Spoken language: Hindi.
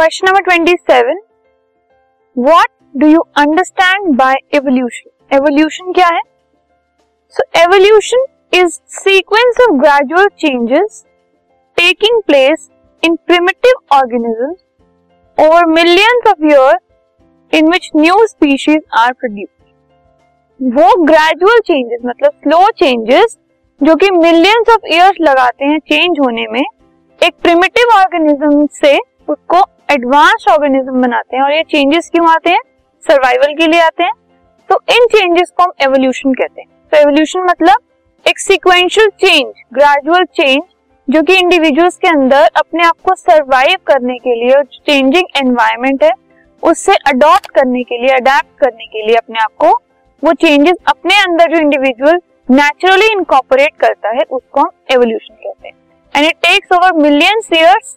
Question number twenty seven what do you understand by evolution evolution क्या है? So evolution is sequence of gradual changes taking place in primitive organism over millions of year in which new species are produce वो ग्रेजुअल चेंजेस मतलब स्लो चेंजेस जो कि मिलियंस ऑफ़ ईयर्स लगाते हैं चेंज होने में, एक प्रिमिटिव ऑर्गेनिज्म से उसको एडवांस ऑर्गेनिज्म बनाते हैं और ये चेंजेस क्यों आते हैं? सर्वाइवल के लिए आते हैं। तो इन चेंजेस को हम एवोल्यूशन कहते हैं। तो एवोल्यूशन मतलब एक सिक्वेंशियल चेंज ग्रेजुअल चेंज जो कि इंडिविजुअल्स के अंदर अपने आप को सरवाइव करने के लिए और चेंजिंग एनवायरमेंट है, उससे अडॉप्ट करने के लिए अडेप्ट करने के लिए अपने आप को वो चेंजेस अपने अंदर जो इंडिविजुअल नेचुरली इनकॉपरेट करता है, उसको हम एवोल्यूशन कहते हैं। And it takes over millions years